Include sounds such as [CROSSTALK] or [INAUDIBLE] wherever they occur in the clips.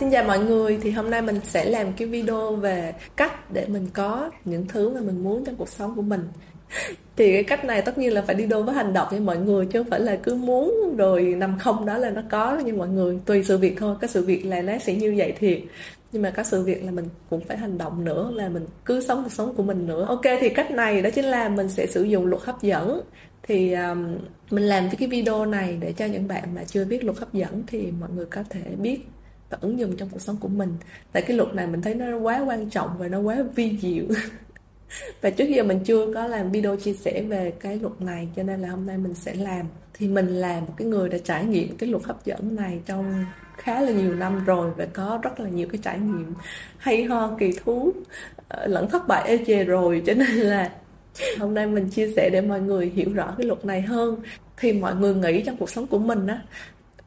Xin chào mọi người, thì hôm nay mình sẽ làm cái video về cách để mình có những thứ mà mình muốn trong cuộc sống của mình. [LAUGHS] Thì cái cách này tất nhiên là phải đi đôi với hành động với mọi người chứ không phải là cứ muốn rồi nằm không đó là nó có như mọi người. Tùy sự việc thôi cái sự việc là nó sẽ như vậy thiệt. Nhưng mà có sự việc là mình cũng phải hành động nữa là mình cứ sống cuộc sống của mình nữa. Ok thì cách này đó chính là mình sẽ sử dụng luật hấp dẫn. Thì um, mình làm cái video này để cho những bạn mà chưa biết luật hấp dẫn thì mọi người có thể biết và ứng dụng trong cuộc sống của mình. Tại cái luật này mình thấy nó quá quan trọng và nó quá vi diệu. [LAUGHS] Và trước giờ mình chưa có làm video chia sẻ về cái luật này, cho nên là hôm nay mình sẽ làm. Thì mình là một cái người đã trải nghiệm cái luật hấp dẫn này trong khá là nhiều năm rồi và có rất là nhiều cái trải nghiệm hay ho, kỳ thú ờ, lẫn thất bại ê chề rồi. Cho nên là hôm nay mình chia sẻ để mọi người hiểu rõ cái luật này hơn. Thì mọi người nghĩ trong cuộc sống của mình á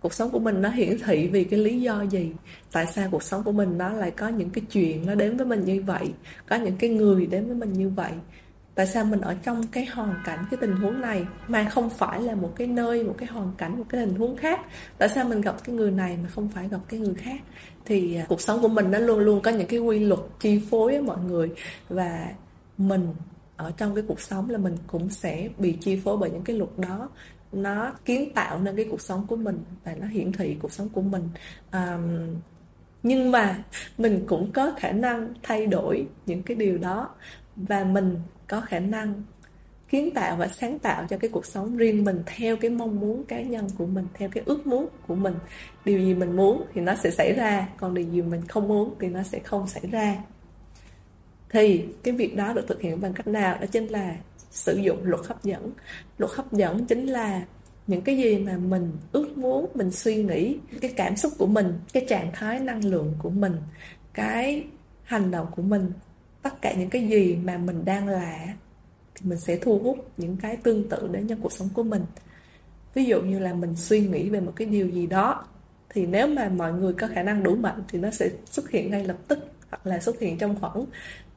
cuộc sống của mình nó hiển thị vì cái lý do gì? Tại sao cuộc sống của mình nó lại có những cái chuyện nó đến với mình như vậy? Có những cái người đến với mình như vậy? Tại sao mình ở trong cái hoàn cảnh, cái tình huống này mà không phải là một cái nơi, một cái hoàn cảnh, một cái tình huống khác? Tại sao mình gặp cái người này mà không phải gặp cái người khác? Thì à, cuộc sống của mình nó luôn luôn có những cái quy luật chi phối với mọi người. Và mình ở trong cái cuộc sống là mình cũng sẽ bị chi phối bởi những cái luật đó nó kiến tạo nên cái cuộc sống của mình và nó hiển thị cuộc sống của mình. Um, nhưng mà mình cũng có khả năng thay đổi những cái điều đó và mình có khả năng kiến tạo và sáng tạo cho cái cuộc sống riêng mình theo cái mong muốn cá nhân của mình theo cái ước muốn của mình. Điều gì mình muốn thì nó sẽ xảy ra còn điều gì mình không muốn thì nó sẽ không xảy ra. Thì cái việc đó được thực hiện bằng cách nào? Đó chính là sử dụng luật hấp dẫn. Luật hấp dẫn chính là những cái gì mà mình ước muốn, mình suy nghĩ, cái cảm xúc của mình, cái trạng thái năng lượng của mình, cái hành động của mình, tất cả những cái gì mà mình đang là, thì mình sẽ thu hút những cái tương tự đến trong cuộc sống của mình. Ví dụ như là mình suy nghĩ về một cái điều gì đó, thì nếu mà mọi người có khả năng đủ mạnh thì nó sẽ xuất hiện ngay lập tức hoặc là xuất hiện trong khoảng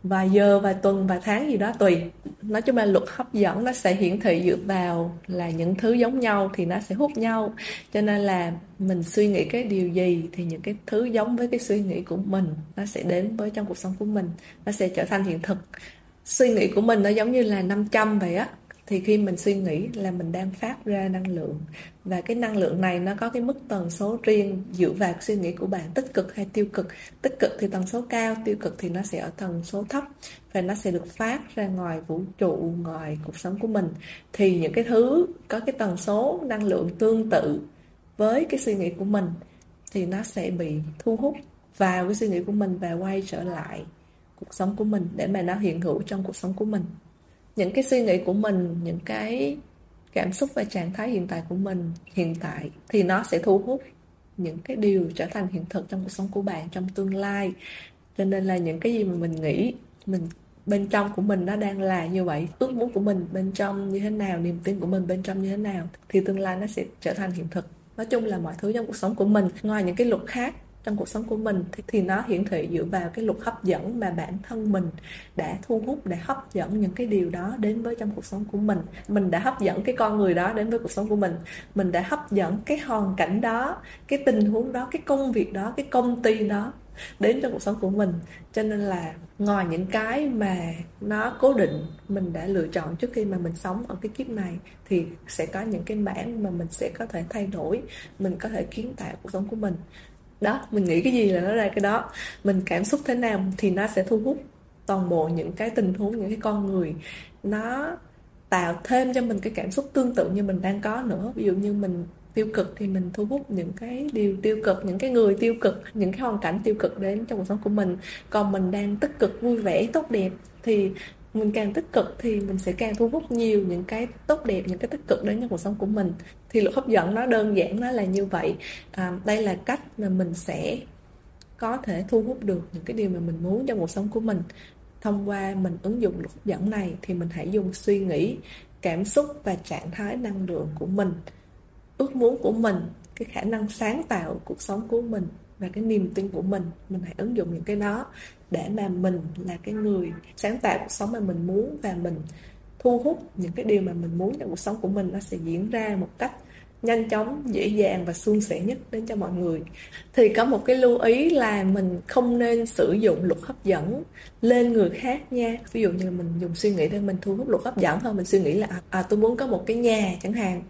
vài giờ, vài tuần, vài tháng gì đó, tùy. Nói chung là luật hấp dẫn nó sẽ hiển thị dựa vào là những thứ giống nhau thì nó sẽ hút nhau. Cho nên là mình suy nghĩ cái điều gì thì những cái thứ giống với cái suy nghĩ của mình nó sẽ đến với trong cuộc sống của mình, nó sẽ trở thành hiện thực. Suy nghĩ của mình nó giống như là 500 vậy á thì khi mình suy nghĩ là mình đang phát ra năng lượng. Và cái năng lượng này nó có cái mức tần số riêng dựa vào suy nghĩ của bạn, tích cực hay tiêu cực. Tích cực thì tần số cao, tiêu cực thì nó sẽ ở tần số thấp và nó sẽ được phát ra ngoài vũ trụ, ngoài cuộc sống của mình. Thì những cái thứ có cái tần số năng lượng tương tự với cái suy nghĩ của mình thì nó sẽ bị thu hút vào cái suy nghĩ của mình và quay trở lại cuộc sống của mình để mà nó hiện hữu trong cuộc sống của mình những cái suy nghĩ của mình, những cái cảm xúc và trạng thái hiện tại của mình hiện tại thì nó sẽ thu hút những cái điều trở thành hiện thực trong cuộc sống của bạn trong tương lai. Cho nên là những cái gì mà mình nghĩ, mình, bên trong của mình nó đang là như vậy, ước muốn của mình bên trong như thế nào, niềm tin của mình bên trong như thế nào thì tương lai nó sẽ trở thành hiện thực. Nói chung là mọi thứ trong cuộc sống của mình, ngoài những cái luật khác trong cuộc sống của mình thì, thì nó hiển thị dựa vào cái luật hấp dẫn mà bản thân mình đã thu hút để hấp dẫn những cái điều đó đến với trong cuộc sống của mình. Mình đã hấp dẫn cái con người đó đến với cuộc sống của mình. Mình đã hấp dẫn cái hoàn cảnh đó cái tình huống đó cái công việc đó cái công ty đó đến trong cuộc sống của mình. Cho nên là ngoài những cái mà nó cố định mình đã lựa chọn trước khi mà mình sống ở cái kiếp này thì sẽ có những cái mảng mà mình sẽ có thể thay đổi mình có thể kiến tạo cuộc sống của mình đó, mình nghĩ cái gì là nó ra cái đó. Mình cảm xúc thế nào thì nó sẽ thu hút toàn bộ những cái tình huống, những cái con người. Nó tạo thêm cho mình cái cảm xúc tương tự như mình đang có nữa. Ví dụ như mình tiêu cực thì mình thu hút những cái điều tiêu cực, những cái người tiêu cực, những cái hoàn cảnh tiêu cực đến trong cuộc sống của mình. Còn mình đang tích cực, vui vẻ, tốt đẹp thì mình càng tích cực thì mình sẽ càng thu hút nhiều những cái tốt đẹp những cái tích cực đến trong cuộc sống của mình. Thì luật hấp dẫn nó đơn giản nó là như vậy. À, đây là cách mà mình sẽ có thể thu hút được những cái điều mà mình muốn trong cuộc sống của mình. Thông qua mình ứng dụng luật hấp dẫn này thì mình hãy dùng suy nghĩ cảm xúc và trạng thái năng lượng của mình ước muốn của mình cái khả năng sáng tạo cuộc sống của mình và cái niềm tin của mình mình hãy ứng dụng những cái đó để mà mình là cái người sáng tạo cuộc sống mà mình muốn và mình thu hút những cái điều mà mình muốn trong cuộc sống của mình nó sẽ diễn ra một cách nhanh chóng, dễ dàng và suôn sẻ nhất đến cho mọi người. Thì có một cái lưu ý là mình không nên sử dụng luật hấp dẫn lên người khác nha. Ví dụ như là mình dùng suy nghĩ để mình thu hút luật hấp dẫn thôi, mình suy nghĩ là à tôi muốn có một cái nhà chẳng hạn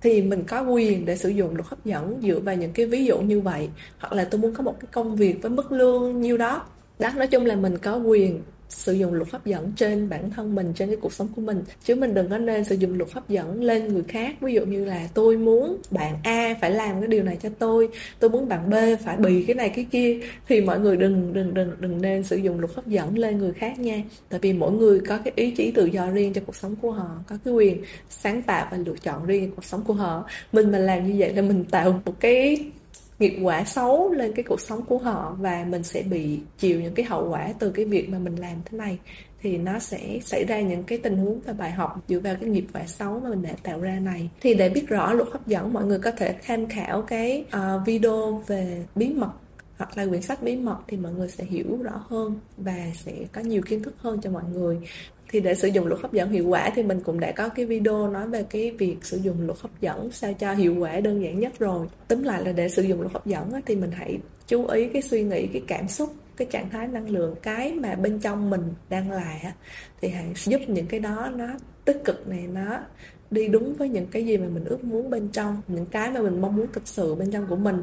thì mình có quyền để sử dụng luật hấp dẫn dựa vào những cái ví dụ như vậy. Hoặc là tôi muốn có một cái công việc với mức lương nhiêu đó. Đó, nói chung là mình có quyền sử dụng luật hấp dẫn trên bản thân mình, trên cái cuộc sống của mình. Chứ mình đừng có nên sử dụng luật hấp dẫn lên người khác. Ví dụ như là tôi muốn bạn A phải làm cái điều này cho tôi tôi muốn bạn B phải bì cái này cái kia, thì mọi người đừng đừng đừng đừng nên sử dụng luật hấp dẫn lên người khác nha. Tại vì mỗi người có cái ý chí tự do riêng cho cuộc sống của họ, có cái quyền sáng tạo và lựa chọn riêng cuộc sống của họ. Mình mà làm như vậy là mình tạo một cái nghiệp quả xấu lên cái cuộc sống của họ và mình sẽ bị chịu những cái hậu quả từ cái việc mà mình làm thế này thì nó sẽ xảy ra những cái tình huống và bài học dựa vào cái nghiệp quả xấu mà mình đã tạo ra này. Thì để biết rõ luật hấp dẫn mọi người có thể tham khảo cái uh, video về bí mật hoặc là quyển sách bí mật thì mọi người sẽ hiểu rõ hơn và sẽ có nhiều kiến thức hơn cho mọi người thì để sử dụng luật hấp dẫn hiệu quả thì mình cũng đã có cái video nói về cái việc sử dụng luật hấp dẫn sao cho hiệu quả, đơn giản nhất rồi. Tính lại là để sử dụng luật hấp dẫn thì mình hãy chú ý cái suy nghĩ, cái cảm xúc, cái trạng thái năng lượng, cái mà bên trong mình đang là thì hãy giúp những cái đó nó tích cực này, nó đi đúng với những cái gì mà mình ước muốn bên trong, những cái mà mình mong muốn thực sự bên trong của mình.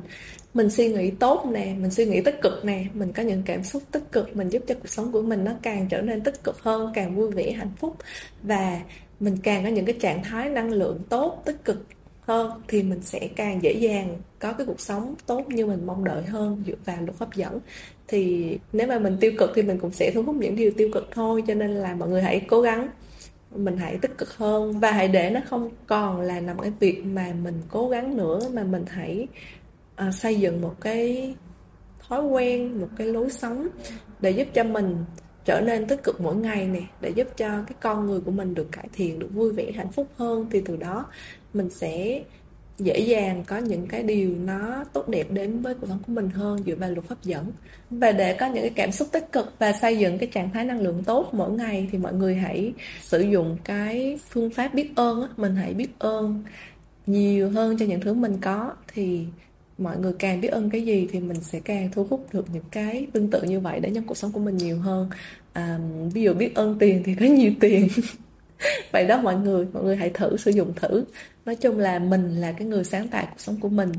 Mình suy nghĩ tốt nè, mình suy nghĩ tích cực nè, mình có những cảm xúc tích cực, mình giúp cho cuộc sống của mình nó càng trở nên tích cực hơn, càng vui vẻ, hạnh phúc. Và mình càng có những cái trạng thái năng lượng tốt, tích cực hơn thì mình sẽ càng dễ dàng có cái cuộc sống tốt như mình mong đợi hơn dựa vào luật hấp dẫn. Thì nếu mà mình tiêu cực thì mình cũng sẽ thu hút những điều tiêu cực thôi, cho nên là mọi người hãy cố gắng mình hãy tích cực hơn và hãy để nó không còn là nằm cái việc mà mình cố gắng nữa mà mình hãy uh, xây dựng một cái thói quen một cái lối sống để giúp cho mình trở nên tích cực mỗi ngày nè để giúp cho cái con người của mình được cải thiện được vui vẻ hạnh phúc hơn. Thì từ đó mình sẽ dễ dàng có những cái điều nó tốt đẹp đến với cuộc sống của mình hơn dựa vào luật hấp dẫn. Và để có những cái cảm xúc tích cực và xây dựng cái trạng thái năng lượng tốt mỗi ngày thì mọi người hãy sử dụng cái phương pháp biết ơn á mình hãy biết ơn nhiều hơn cho những thứ mình có thì mọi người càng biết ơn cái gì thì mình sẽ càng thu hút được những cái tương tự như vậy để nhân cuộc sống của mình nhiều hơn. À, ví dụ biết ơn tiền thì có nhiều tiền. [LAUGHS] [LAUGHS] vậy đó mọi người mọi người hãy thử sử dụng thử. Nói chung là mình là cái người sáng tạo cuộc sống của mình.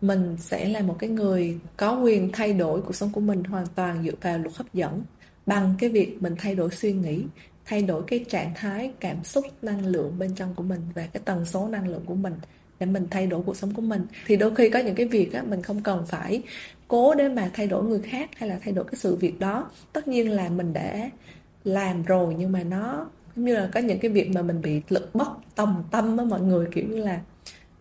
Mình sẽ là một cái người có quyền thay đổi cuộc sống của mình hoàn toàn dựa vào luật hấp dẫn bằng cái việc mình thay đổi suy nghĩ thay đổi cái trạng thái cảm xúc năng lượng bên trong của mình và cái tần số năng lượng của mình để mình thay đổi cuộc sống của mình. Thì đôi khi có những cái việc á, mình không cần phải cố để mà thay đổi người khác hay là thay đổi cái sự việc đó. Tất nhiên là mình đã làm rồi nhưng mà nó giống như là có những cái việc mà mình bị lực bất tòng tâm á mọi người, kiểu như là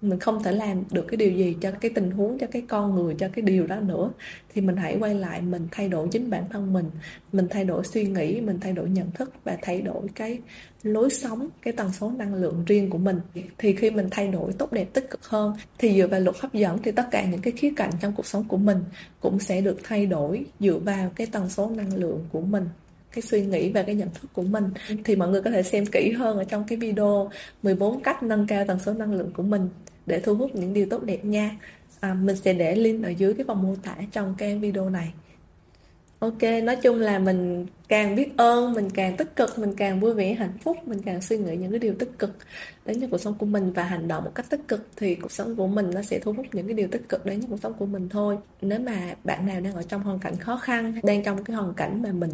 mình không thể làm được cái điều gì cho cái tình huống, cho cái con người, cho cái điều đó nữa. Thì mình hãy quay lại, mình thay đổi chính bản thân mình mình thay đổi suy nghĩ, mình thay đổi nhận thức và thay đổi cái lối sống, cái tần số năng lượng riêng của mình. Thì khi mình thay đổi tốt đẹp tích cực hơn, thì dựa vào luật hấp dẫn thì tất cả những cái khía cạnh trong cuộc sống của mình cũng sẽ được thay đổi dựa vào cái tần số năng lượng của mình cái suy nghĩ và cái nhận thức của mình. Thì mọi người có thể xem kỹ hơn ở trong cái video 14 cách nâng cao tần số năng lượng của mình để thu hút những điều tốt đẹp nha. À, mình sẽ để link ở dưới cái phần mô tả trong cái video này. Ok nói chung là mình càng biết ơn mình càng tích cực mình càng vui vẻ hạnh phúc mình càng suy nghĩ những cái điều tích cực đến cho cuộc sống của mình và hành động một cách tích cực thì cuộc sống của mình nó sẽ thu hút những cái điều tích cực đến cho cuộc sống của mình thôi. Nếu mà bạn nào đang ở trong hoàn cảnh khó khăn đang trong cái hoàn cảnh mà mình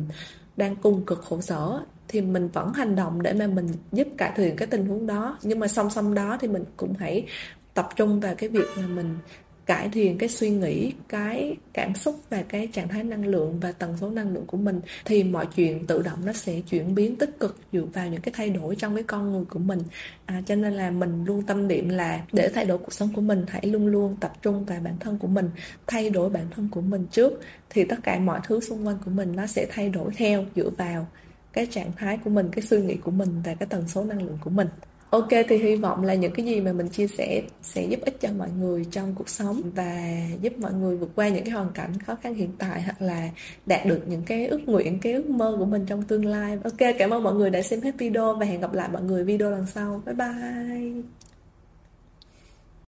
đang cùng cực khổ sở, thì mình vẫn hành động để mà mình giúp cải thiện cái tình huống đó. Nhưng mà song song đó thì mình cũng hãy tập trung vào cái việc là mình cải thiện cái suy nghĩ cái cảm xúc và cái trạng thái năng lượng và tần số năng lượng của mình thì mọi chuyện tự động nó sẽ chuyển biến tích cực dựa vào những cái thay đổi trong cái con người của mình. À, cho nên là mình luôn tâm niệm là để thay đổi cuộc sống của mình hãy luôn luôn tập trung vào bản thân của mình thay đổi bản thân của mình trước thì tất cả mọi thứ xung quanh của mình nó sẽ thay đổi theo dựa vào cái trạng thái của mình cái suy nghĩ của mình và cái tần số năng lượng của mình. Ok thì hy vọng là những cái gì mà mình chia sẻ sẽ giúp ích cho mọi người trong cuộc sống và giúp mọi người vượt qua những cái hoàn cảnh khó khăn hiện tại hoặc là đạt được những cái ước nguyện, cái ước mơ của mình trong tương lai. Ok, cảm ơn mọi người đã xem hết video và hẹn gặp lại mọi người video lần sau. Bye bye.